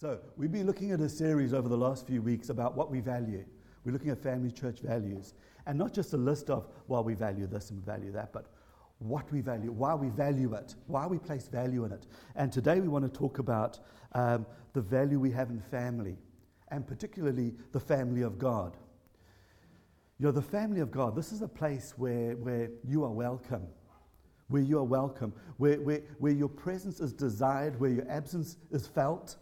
So, we've been looking at a series over the last few weeks about what we value. We're looking at family church values. And not just a list of, well, we value this and we value that, but what we value, why we value it, why we place value in it. And today we want to talk about um, the value we have in family, and particularly the family of God. You know, the family of God, this is a place where, where you are welcome, where you are welcome, where, where, where your presence is desired, where your absence is felt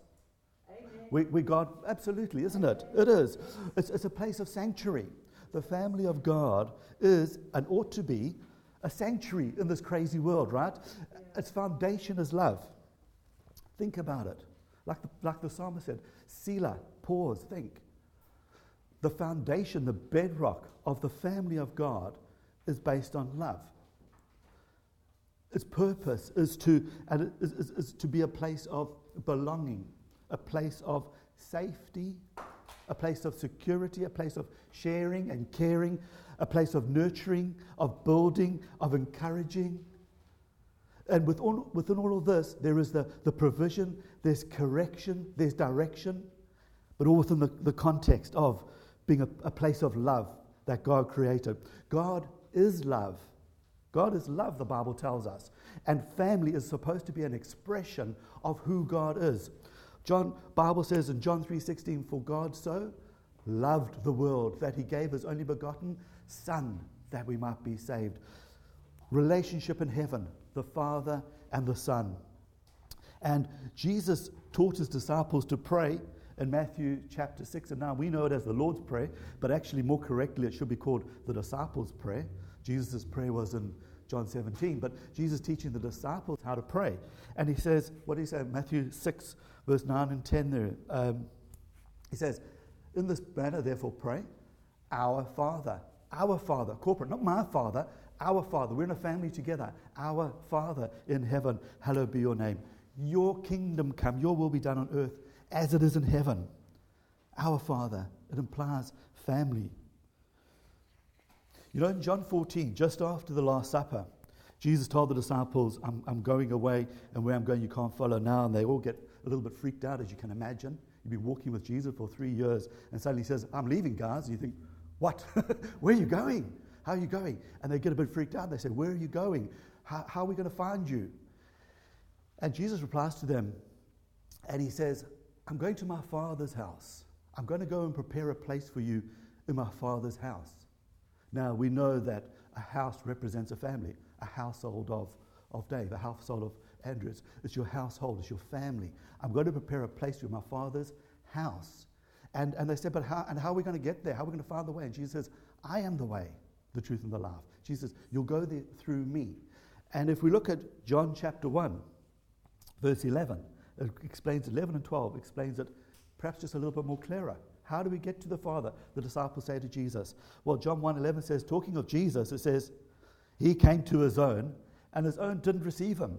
we, we God, absolutely, isn't it? It is. It's, it's a place of sanctuary. The family of God is and ought to be a sanctuary in this crazy world, right? Its foundation is love. Think about it. Like the, like the psalmist said, Selah, pause, think. The foundation, the bedrock of the family of God is based on love. Its purpose is to, is, is, is to be a place of belonging a place of safety, a place of security, a place of sharing and caring, a place of nurturing, of building, of encouraging. And within all of this, there is the, the provision, there's correction, there's direction, but all within the, the context of being a, a place of love that God created. God is love. God is love, the Bible tells us. And family is supposed to be an expression of who God is. John Bible says in John 3:16 for God so loved the world that he gave his only begotten son that we might be saved. Relationship in heaven, the Father and the Son. And Jesus taught his disciples to pray in Matthew chapter 6 and 9. We know it as the Lord's Prayer, but actually, more correctly, it should be called the disciples' prayer. Jesus' prayer was in John 17, but Jesus teaching the disciples how to pray. And he says, what do he say? Matthew 6, verse 9 and 10 there. Um, he says, In this manner, therefore, pray, Our Father. Our Father, corporate, not my Father, our Father. We're in a family together. Our Father in heaven, hallowed be your name. Your kingdom come, your will be done on earth as it is in heaven. Our Father. It implies family. You know, in John 14, just after the Last Supper, Jesus told the disciples, I'm, I'm going away, and where I'm going, you can't follow now. And they all get a little bit freaked out, as you can imagine. You've been walking with Jesus for three years, and suddenly he says, I'm leaving, guys. And you think, What? where are you going? How are you going? And they get a bit freaked out. They say, Where are you going? How, how are we going to find you? And Jesus replies to them, and he says, I'm going to my Father's house. I'm going to go and prepare a place for you in my Father's house. Now, we know that a house represents a family, a household of, of Dave, a household of Andrew. It's, it's your household, it's your family. I'm going to prepare a place for my father's house. And, and they said, But how, and how are we going to get there? How are we going to find the way? And Jesus says, I am the way, the truth, and the life. Jesus says, You'll go there through me. And if we look at John chapter 1, verse 11, it explains 11 and 12, explains it perhaps just a little bit more clearer. How do we get to the Father? The disciples say to Jesus. Well, John 1:11 says, talking of Jesus, it says, He came to his own, and his own didn't receive him.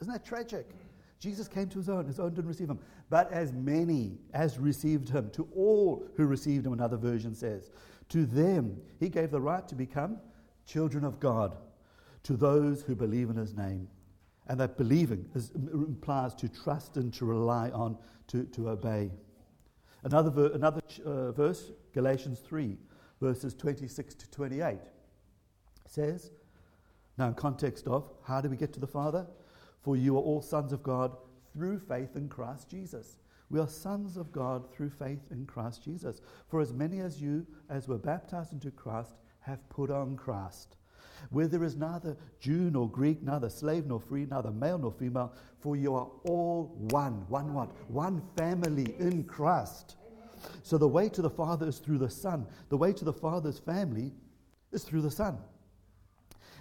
Isn't that tragic? Jesus came to his own, his own didn't receive him. But as many as received him, to all who received him, another version says, to them he gave the right to become children of God, to those who believe in his name. And that believing is, implies to trust and to rely on, to, to obey. Another, ver, another uh, verse, Galatians 3, verses 26 to 28, says, now in context of how do we get to the Father? For you are all sons of God through faith in Christ Jesus. We are sons of God through faith in Christ Jesus. For as many as you as were baptized into Christ have put on Christ. Where there is neither Jew nor Greek, neither slave nor free, neither male nor female, for you are all one. One what? One family in Christ. So the way to the Father is through the Son. The way to the Father's family is through the Son.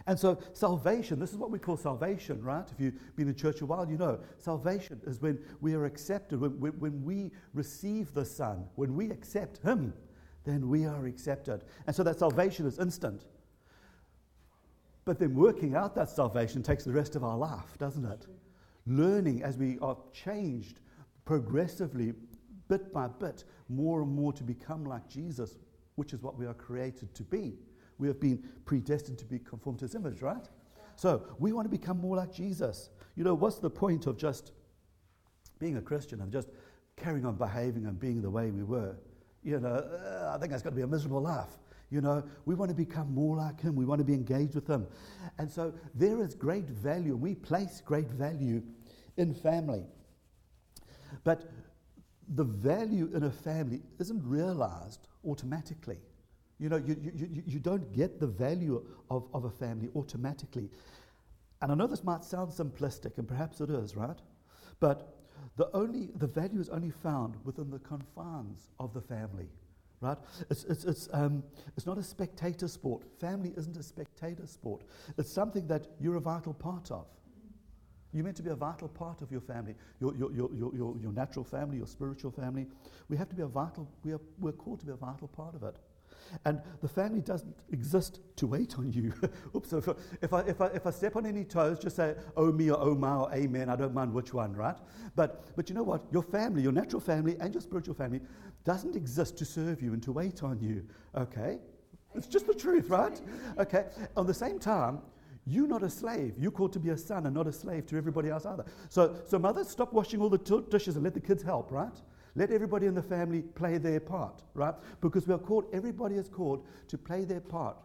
And so, salvation, this is what we call salvation, right? If you've been in church a while, you know. Salvation is when we are accepted, when, when, when we receive the Son, when we accept Him, then we are accepted. And so, that salvation is instant. But then, working out that salvation takes the rest of our life, doesn't it? Learning as we are changed progressively, bit by bit, more and more to become like Jesus, which is what we are created to be. We have been predestined to be conformed to his image, right? So we want to become more like Jesus. You know, what's the point of just being a Christian and just carrying on behaving and being the way we were, you know, uh, I think that's going to be a miserable life. You know, we want to become more like Him. We want to be engaged with Him. And so there is great value. We place great value in family. But the value in a family isn't realized automatically. You know, you, you, you don't get the value of, of a family automatically. And I know this might sound simplistic, and perhaps it is, right? But the, only, the value is only found within the confines of the family, right? It's, it's, it's, um, it's not a spectator sport. Family isn't a spectator sport. It's something that you're a vital part of. You're meant to be a vital part of your family, your, your, your, your, your, your natural family, your spiritual family. We have to be a vital, we are, we're called to be a vital part of it. And the family doesn't exist to wait on you. Oops, if, if, I, if, I, if I step on any toes, just say, oh me or oh my or amen. I don't mind which one, right? But, but you know what? Your family, your natural family and your spiritual family doesn't exist to serve you and to wait on you, okay? It's just the truth, right? Okay. On the same time, you're not a slave. You're called to be a son and not a slave to everybody else either. So, so mothers, stop washing all the t- dishes and let the kids help, right? Let everybody in the family play their part, right? Because we are called, everybody is called to play their part.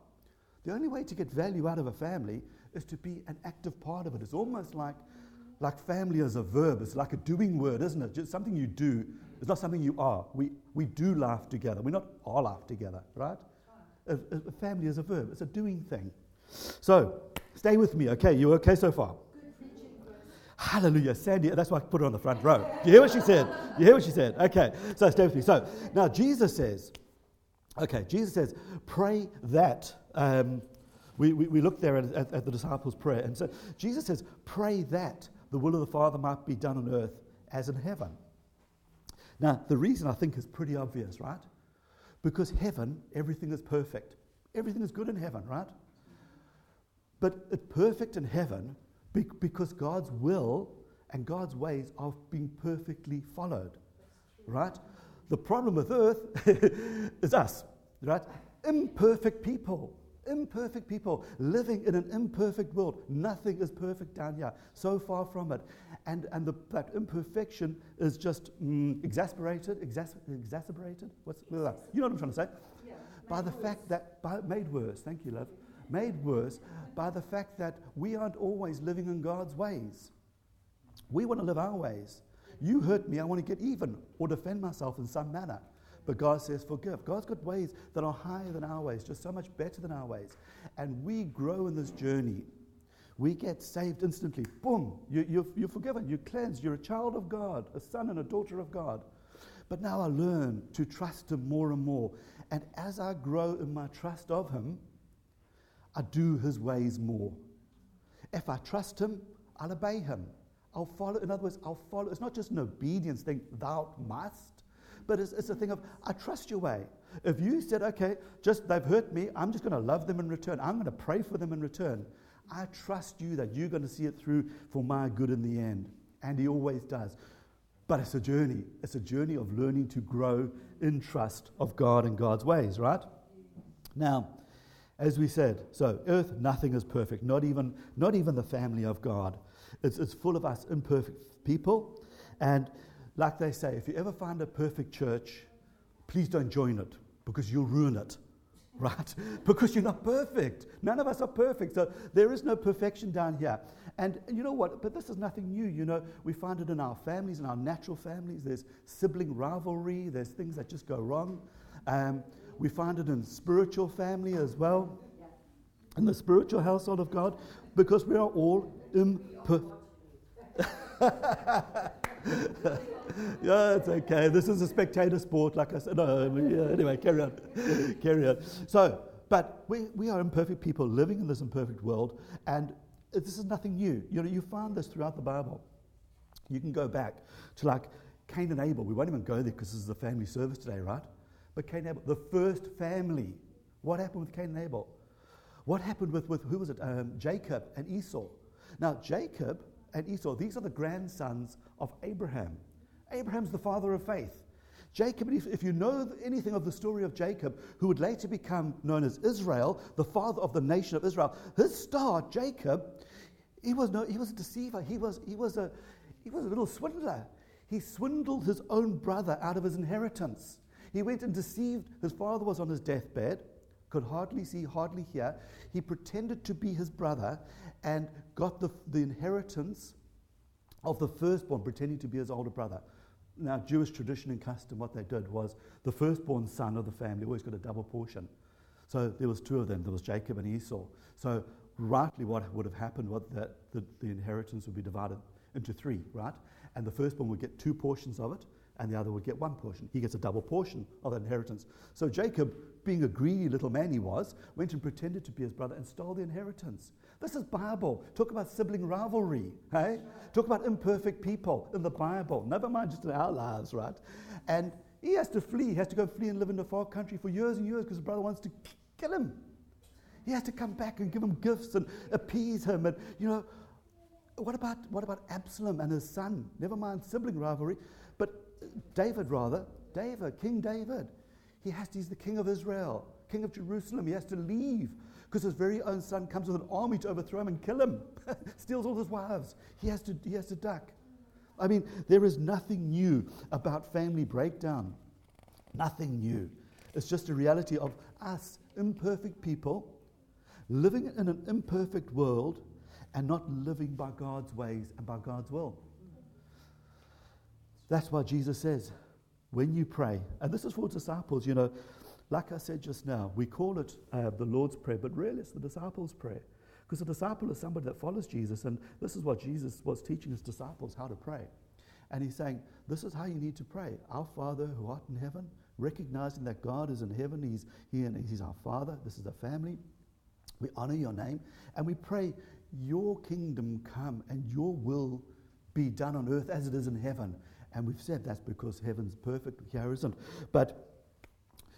The only way to get value out of a family is to be an active part of it. It's almost like, like family as a verb. It's like a doing word, isn't it? Just something you do. It's not something you are. We, we do laugh together. We're not all laugh together, right? A, a family is a verb. It's a doing thing. So, stay with me, okay? You okay so far? Hallelujah. Sandy, that's why I put her on the front row. You hear what she said? You hear what she said? Okay, so stay with me. So now Jesus says, okay, Jesus says, pray that. Um, we, we, we look there at, at, at the disciples' prayer, and so Jesus says, pray that the will of the Father might be done on earth as in heaven. Now, the reason I think is pretty obvious, right? Because heaven, everything is perfect. Everything is good in heaven, right? But it's perfect in heaven because God's will and God's ways are being perfectly followed. Right? The problem with earth is us, right? Imperfect people. Imperfect people living in an imperfect world. Nothing is perfect down here. So far from it. And, and the, that imperfection is just mm, exasperated, exas- exacerbated. What's, you know what I'm trying to say? Yeah, by the worse. fact that, by, made worse, thank you, love, made worse by the fact that we aren't always living in God's ways. We want to live our ways. You hurt me, I want to get even or defend myself in some manner. But God says, forgive. God's got ways that are higher than our ways, just so much better than our ways. And we grow in this journey. We get saved instantly. Boom, you, you're forgiven, you're cleansed, you're a child of God, a son and a daughter of God. But now I learn to trust Him more and more. And as I grow in my trust of Him, I do his ways more. If I trust him, I'll obey him. I'll follow. In other words, I'll follow. It's not just an obedience thing, thou must, but it's, it's a thing of, I trust your way. If you said, okay, just they've hurt me, I'm just going to love them in return, I'm going to pray for them in return, I trust you that you're going to see it through for my good in the end. And he always does. But it's a journey. It's a journey of learning to grow in trust of God and God's ways, right? Now, as we said, so earth, nothing is perfect, not even, not even the family of God. It's, it's full of us imperfect people. And like they say, if you ever find a perfect church, please don't join it because you'll ruin it, right? because you're not perfect. None of us are perfect. So there is no perfection down here. And you know what? But this is nothing new. You know, we find it in our families, in our natural families. There's sibling rivalry, there's things that just go wrong. Um, we find it in spiritual family as well, in the spiritual household of God, because we are all imperfect. yeah, it's okay. This is a spectator sport, like I said. No, yeah, anyway, carry on. carry on. So, but we, we are imperfect people living in this imperfect world, and this is nothing new. You know, you find this throughout the Bible. You can go back to like Cain and Abel. We won't even go there because this is a family service today, right? But Cain and Abel, the first family. What happened with Cain and Abel? What happened with, with who was it? Um, Jacob and Esau. Now, Jacob and Esau, these are the grandsons of Abraham. Abraham's the father of faith. Jacob, if you know anything of the story of Jacob, who would later become known as Israel, the father of the nation of Israel, his star, Jacob, he was, no, he was a deceiver. He was, he, was a, he was a little swindler. he swindled his own brother out of his inheritance. He went and deceived. His father was on his deathbed, could hardly see, hardly hear. He pretended to be his brother and got the, the inheritance of the firstborn, pretending to be his older brother. Now, Jewish tradition and custom, what they did was the firstborn son of the family always got a double portion. So there was two of them. There was Jacob and Esau. So rightly what would have happened was that the, the inheritance would be divided into three, right? And the firstborn would get two portions of it, and the other would get one portion. He gets a double portion of that inheritance. So Jacob, being a greedy little man he was, went and pretended to be his brother and stole the inheritance. This is Bible. Talk about sibling rivalry, hey? Talk about imperfect people in the Bible. Never mind just in our lives, right? And he has to flee. He has to go flee and live in a far country for years and years because his brother wants to kill him. He has to come back and give him gifts and appease him. And, you know, what about, what about Absalom and his son? Never mind sibling rivalry, David, rather. David, King David. He has to, he's the king of Israel, king of Jerusalem. He has to leave because his very own son comes with an army to overthrow him and kill him, steals all his wives. He has, to, he has to duck. I mean, there is nothing new about family breakdown. Nothing new. It's just a reality of us, imperfect people, living in an imperfect world and not living by God's ways and by God's will. That's why Jesus says, when you pray, and this is for disciples, you know, like I said just now, we call it uh, the Lord's Prayer, but really it's the disciples' prayer. Because a disciple is somebody that follows Jesus, and this is what Jesus was teaching his disciples how to pray. And he's saying, This is how you need to pray. Our Father who art in heaven, recognizing that God is in heaven, He's here and He's our Father, this is a family. We honor your name, and we pray, Your kingdom come and your will be done on earth as it is in heaven. And we've said that's because heaven's perfect, here isn't. But,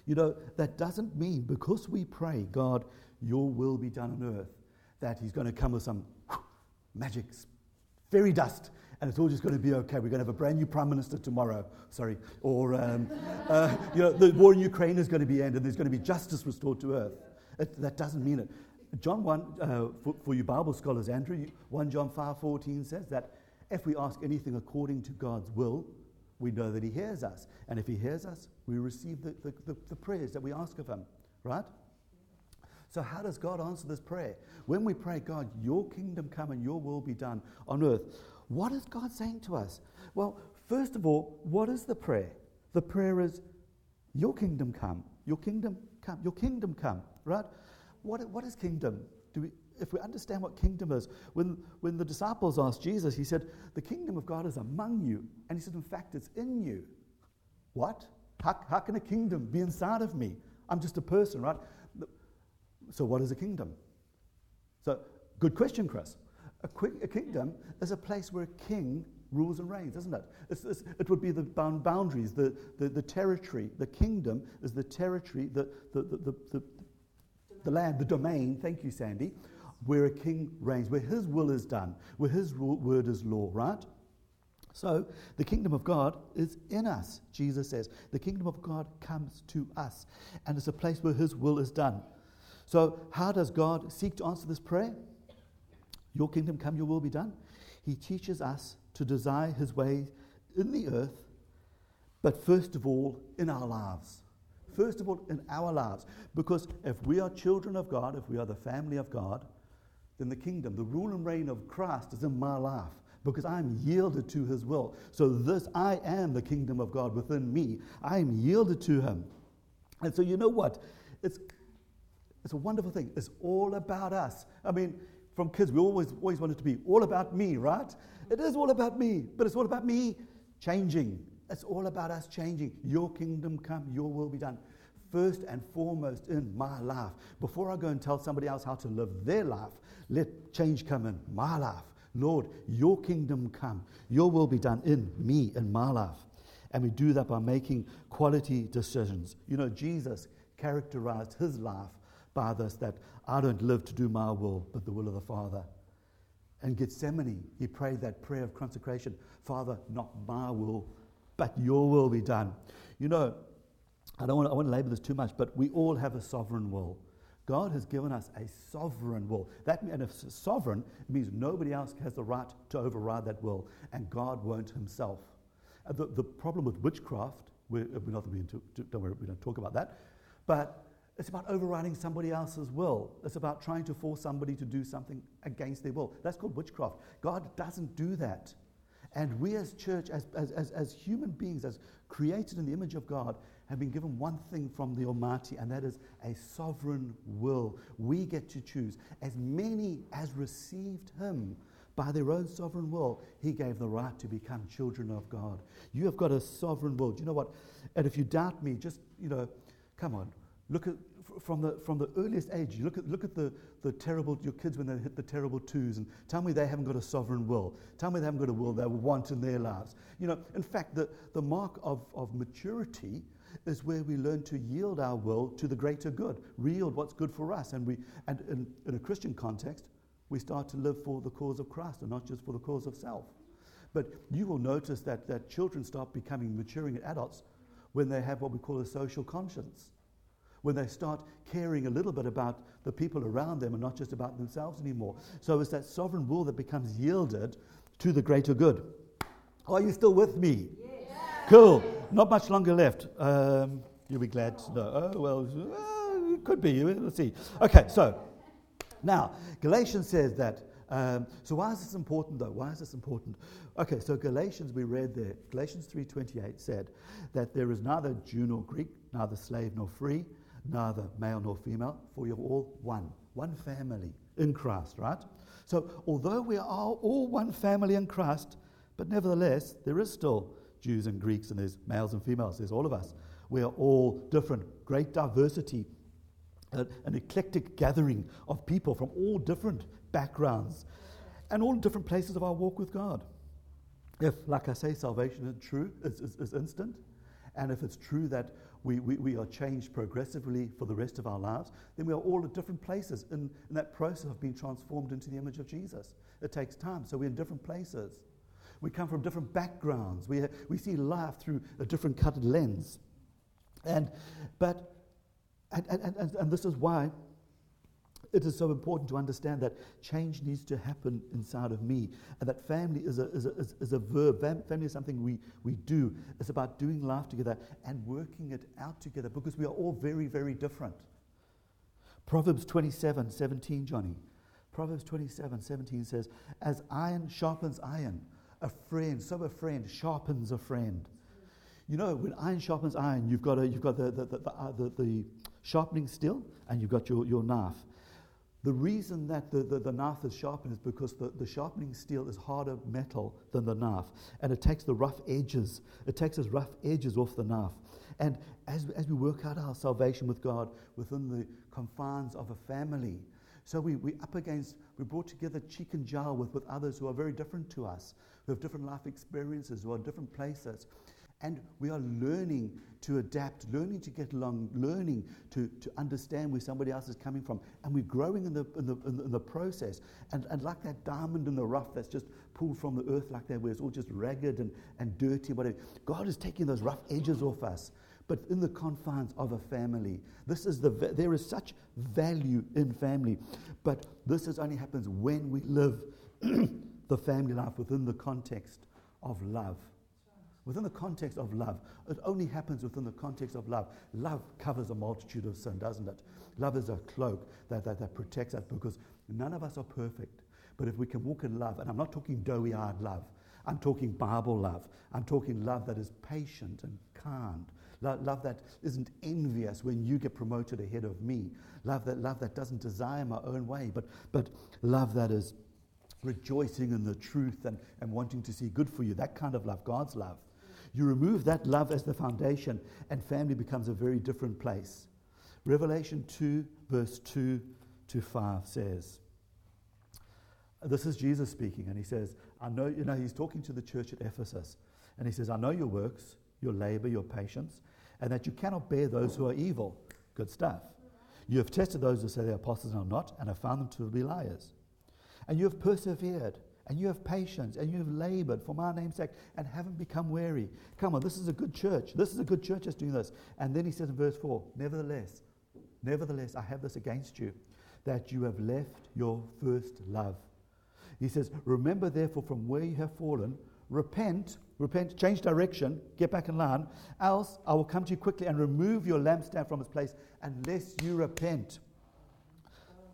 you know, that doesn't mean because we pray, God, your will be done on earth, that He's going to come with some magic fairy dust and it's all just going to be okay. We're going to have a brand new prime minister tomorrow. Sorry. Or, um, uh, you know, the war in Ukraine is going to be ended. There's going to be justice restored to earth. It, that doesn't mean it. John 1, uh, for, for, you Bible scholars, Andrew, 1 John 5 14 says that if we ask anything according to God's will, we know that He hears us. And if He hears us, we receive the, the, the, the prayers that we ask of Him, right? So, how does God answer this prayer? When we pray, God, your kingdom come and your will be done on earth, what is God saying to us? Well, first of all, what is the prayer? The prayer is, Your kingdom come, your kingdom come, your kingdom come, right? What, what is kingdom? Do we, if we understand what kingdom is, when, when the disciples asked Jesus, he said, The kingdom of God is among you. And he said, In fact, it's in you. What? How, how can a kingdom be inside of me? I'm just a person, right? So, what is a kingdom? So, good question, Chris. A, a kingdom is a place where a king rules and reigns, isn't it? It's, it's, it would be the bound boundaries, the, the, the, territory. The kingdom is the territory, the, the, the, the, the land, the domain, thank you, Sandy, where a king reigns, where his will is done, where his word is law, right? So the kingdom of God is in us, Jesus says. The kingdom of God comes to us, and it's a place where his will is done. So, how does God seek to answer this prayer? Your kingdom come, your will be done. He teaches us to desire his ways in the earth, but first of all, in our lives. First of all, in our lives. Because if we are children of God, if we are the family of God, then the kingdom, the rule and reign of Christ is in my life because I'm yielded to his will. So, this, I am the kingdom of God within me. I am yielded to him. And so, you know what? It's, it's a wonderful thing. It's all about us. I mean, from kids, we always, always want it to be all about me, right? It is all about me, but it's all about me changing. It's all about us changing. Your kingdom come, your will be done. First and foremost in my life. Before I go and tell somebody else how to live their life, let change come in my life. Lord, your kingdom come, your will be done in me, in my life. And we do that by making quality decisions. You know, Jesus characterized his life by this that I don't live to do my will, but the will of the Father. In Gethsemane, he prayed that prayer of consecration Father, not my will, but your will be done. You know, I don't want to, I want to this too much, but we all have a sovereign will. God has given us a sovereign will. That, and if sovereign, means nobody else has the right to override that will, and God won't himself. Uh, the, the problem with witchcraft, we're, uh, we're not to, don't worry, we don't talk about that, but it's about overriding somebody else's will. It's about trying to force somebody to do something against their will. That's called witchcraft. God doesn't do that. And we as church, as, as, as, as human beings, as created in the image of God, have been given one thing from the Almighty, and that is a sovereign will. We get to choose. As many as received Him by their own sovereign will, He gave the right to become children of God. You have got a sovereign will. Do you know what? And if you doubt me, just, you know, come on. Look at from the, from the earliest age, you look at, look at the, the terrible, your kids when they hit the terrible twos, and tell me they haven't got a sovereign will. Tell me they haven't got a will they want in their lives. You know, in fact, the, the mark of, of maturity is where we learn to yield our will to the greater good, yield what's good for us. And, we, and in, in a Christian context, we start to live for the cause of Christ and not just for the cause of self. But you will notice that, that children start becoming maturing adults when they have what we call a social conscience when they start caring a little bit about the people around them and not just about themselves anymore. So it's that sovereign will that becomes yielded to the greater good. Are you still with me? Yeah. Cool. Not much longer left. Um, you'll be glad to know. Oh, well, uh, it could be. Let's see. Okay, so now, Galatians says that. Um, so why is this important, though? Why is this important? Okay, so Galatians, we read there, Galatians 3.28 said that there is neither Jew nor Greek, neither slave nor free, neither male nor female, for you're all one, one family in Christ, right? So, although we are all one family in Christ, but nevertheless, there is still Jews and Greeks, and there's males and females, there's all of us. We are all different, great diversity, an eclectic gathering of people from all different backgrounds and all different places of our walk with God. If, like I say, salvation is true, is, is, is instant, and if it's true that we, we, we are changed progressively for the rest of our lives, then we are all at different places in, in that process of being transformed into the image of Jesus. It takes time, so we're in different places. We come from different backgrounds. We, we see life through a different cutted lens. And, but, and, and, and, and this is why it is so important to understand that change needs to happen inside of me. And that family is a, is a, is, is a verb. Family is something we, we do. It's about doing life together and working it out together because we are all very, very different. Proverbs 27 17, Johnny. Proverbs 27 17 says, As iron sharpens iron, a friend, so a friend sharpens a friend. You know, when iron sharpens iron, you've got, a, you've got the, the, the, the, uh, the, the sharpening steel and you've got your, your knife. The reason that the, the, the, knife is sharpened is because the, the sharpening steel is harder metal than the knife. And it takes the rough edges, it takes those rough edges off the knife. And as, as we work out our salvation with God within the confines of a family, so we, we up against, we brought together cheek and jowl with, with others who are very different to us, who have different life experiences, who are different places. And we are learning to adapt, learning to get along, learning to, to understand where somebody else is coming from. And we're growing in the, in the, in the process. And, and like that diamond in the rough that's just pulled from the earth like that, where it's all just ragged and, and dirty, whatever. God is taking those rough edges off us. But in the confines of a family, this is the, there is such value in family. But this is only happens when we live the family life within the context of love within the context of love. It only happens within the context of love. Love covers a multitude of sin, doesn't it? Love is a cloak that, that, that protects us because none of us are perfect. But if we can walk in love, and I'm not talking doughy eyed love, I'm talking Bible love. I'm talking love that is patient and kind. Love, that isn't envious when you get promoted ahead of me. Love that, love that doesn't desire my own way, but, but love that is rejoicing in the truth and, and wanting to see good for you. That kind of love, God's love. You remove that love as the foundation, and family becomes a very different place. Revelation 2, verse 2 to 5 says, This is Jesus speaking, and he says, I know, you know, he's talking to the church at Ephesus, and he says, I know your works, your labor, your patience, and that you cannot bear those who are evil. Good stuff. You have tested those who say they're apostles and are not, and have found them to be liars. And you have persevered and you have patience and you have labored for my name's sake and haven't become weary. Come on, this is a good church. This is a good church that's doing this. And then he says in verse 4 Nevertheless, nevertheless, I have this against you, that you have left your first love. He says, Remember therefore from where you have fallen, repent, repent, change direction, get back in line, else I will come to you quickly and remove your lampstand from its place unless you repent.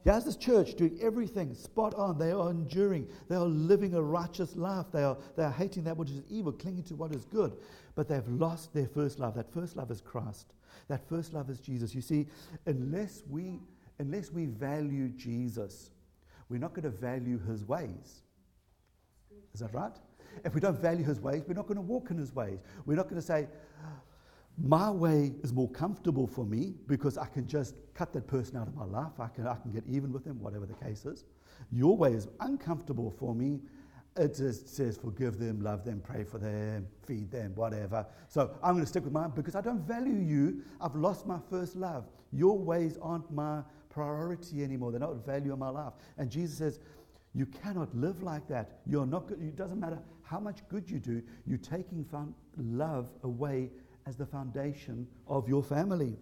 Here's this church doing everything spot on. They are enduring. They are living a righteous life. They are, they are hating that which is evil, clinging to what is good. But they've lost their first love. That first love is Christ. That first love is Jesus. You see, unless we, unless we value Jesus, we're not going to value his ways. Is that right? If we don't value his ways, we're not going to walk in his ways. We're not going to say, my way is more comfortable for me because I can just cut that person out of my life. I can, I can get even with them, whatever the case is. Your way is uncomfortable for me. It just says forgive them, love them, pray for them, feed them, whatever. So I'm going to stick with mine because I don't value you. I've lost my first love. Your ways aren't my priority anymore. They're not value in my life. And Jesus says, you cannot live like that. You're not. It doesn't matter how much good you do. You're taking love away as the foundation of your family.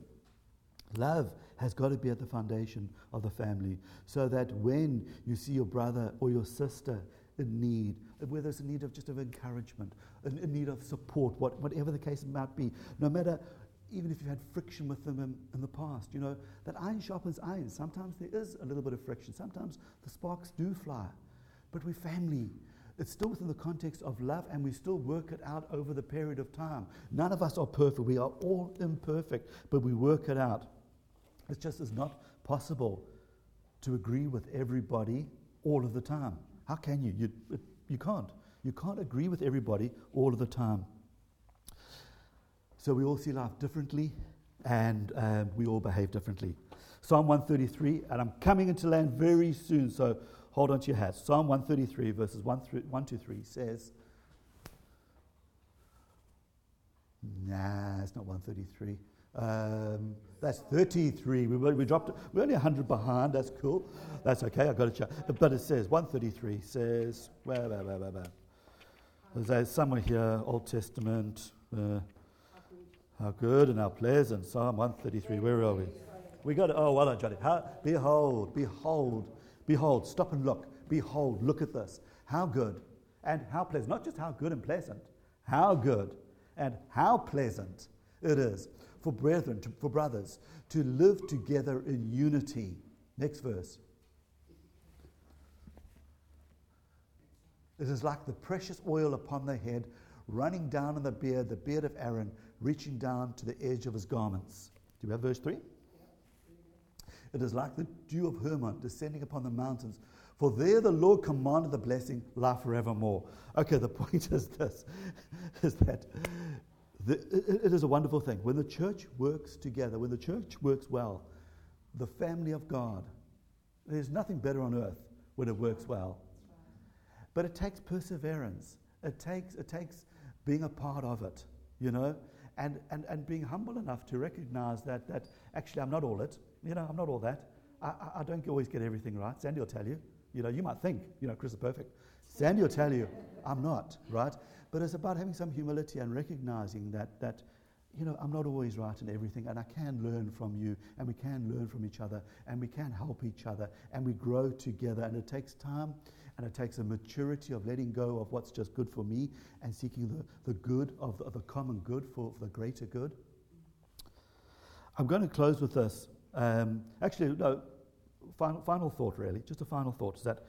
Love has got to be at the foundation of the family so that when you see your brother or your sister in need, whether it's a need of just of encouragement, a, need of support, what, whatever the case might be, no matter even if you've had friction with them in, in, the past, you know, that iron sharpens iron. Sometimes there is a little bit of friction. Sometimes the sparks do fly. But we're family. It's still within the context of love, and we still work it out over the period of time. None of us are perfect. We are all imperfect, but we work it out. It just is not possible to agree with everybody all of the time. How can you? You, you can't. You can't agree with everybody all of the time. So we all see life differently and um, we all behave differently. Psalm 133, and I'm coming into land very soon, so hold on to your hats. Psalm 133, verses 1, through, 1 to 3 says, Nah, it's not 133. Um, that's 33. We, we dropped We're only 100 behind. That's cool. That's okay. I got to check. But it says 133 says, where, where, where, where? There's somewhere here, Old Testament. Uh, how good and how pleasant. Psalm 133. Where are we? We got it. Oh, well done, Johnny. Behold, behold, behold. Stop and look. Behold, look at this. How good and how pleasant. Not just how good and pleasant, how good and how pleasant it is for brethren, to, for brothers, to live together in unity. Next verse. It is like the precious oil upon the head, running down on the beard, the beard of Aaron, reaching down to the edge of his garments. Do you have verse 3? It is like the dew of Hermon descending upon the mountains. For there the Lord commanded the blessing, life forevermore. Okay, the point is this, is that the, it, it is a wonderful thing. When the church works together, when the church works well, the family of God, there's nothing better on earth when it works well. But it takes perseverance. It takes, it takes being a part of it, you know and, and, and being humble enough to recognize that, that actually I'm not all it. You know, I'm not all that. I, I, I don't always get everything right. Sandy will tell you. You know, you might think, you know, Chris is perfect. Sandy will tell you, I'm not, right? But it's about having some humility and recognizing that, that you know, I'm not always right in everything, and I can learn from you, and we can learn from each other, and we can help each other, and we grow together. And it takes time, and it takes a maturity of letting go of what's just good for me and seeking the, the good of the, of the common good for, for, the greater good. I'm going to close with this. Um, actually, no, final, final thought, really, just a final thought is that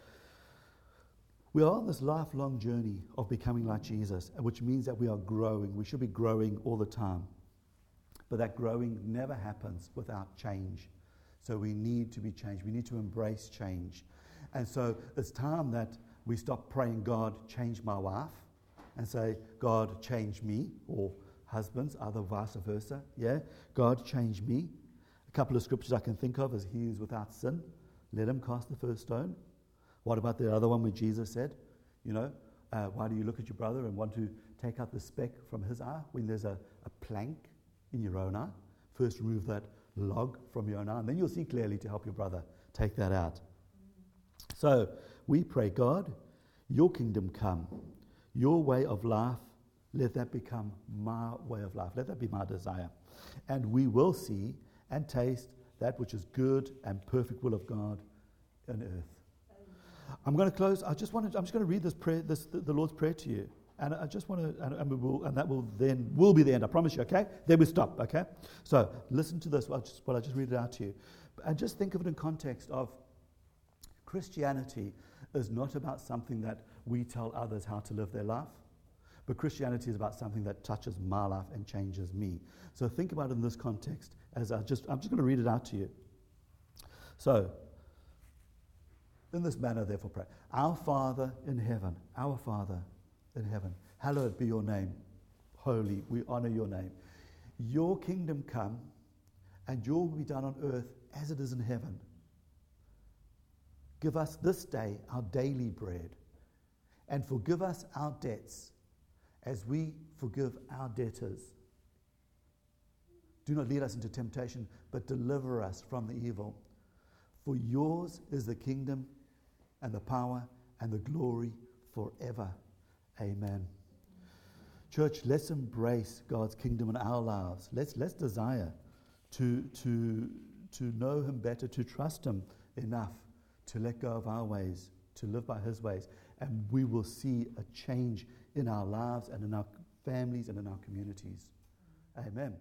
we are on this lifelong journey of becoming like Jesus, which means that we are growing. We should be growing all the time. But that growing never happens without change. So we need to be changed. We need to embrace change. And so it's time that we stop praying, God, change my wife, and say, God, change me, or husbands, other vice versa. Yeah? God, change me. A couple of scriptures I can think of is He is without sin. Let him cast the first stone. What about the other one where Jesus said, you know, uh, why do you look at your brother and want to take out the speck from his eye when there's a, a plank in your own eye? First, remove that log from your own eye, and then you'll see clearly to help your brother take that out. So we pray, God, your kingdom come, your way of life, let that become my way of life. Let that be my desire. And we will see and taste that which is good and perfect will of God on earth. I'm going to close. I just wanted, I'm just going to read this prayer, this, the, the Lord's Prayer to you. And I just want to, and, and, we will, and that will then will be the end. I promise you. Okay. Then we stop. Okay. So listen to this. While I just, while I just read it out to you, and just think of it in context of Christianity is not about something that we tell others how to live their life. But Christianity is about something that touches my life and changes me. So think about it in this context as I just, I'm just going to read it out to you. So, in this manner, therefore, pray. Our Father in heaven, our Father in heaven, hallowed be your name. Holy, we honor your name. Your kingdom come, and your will be done on earth as it is in heaven. Give us this day our daily bread, and forgive us our debts as we forgive our debtors. Do not lead us into temptation, but deliver us from the evil. For yours is the kingdom and the power and the glory forever. Amen. Church, let's embrace God's kingdom in our lives. Let's, let's desire to, to, to know Him better, to trust Him enough to let go of our ways, to live by His ways. And we will see a change in our lives and in our families and in our communities. Amen.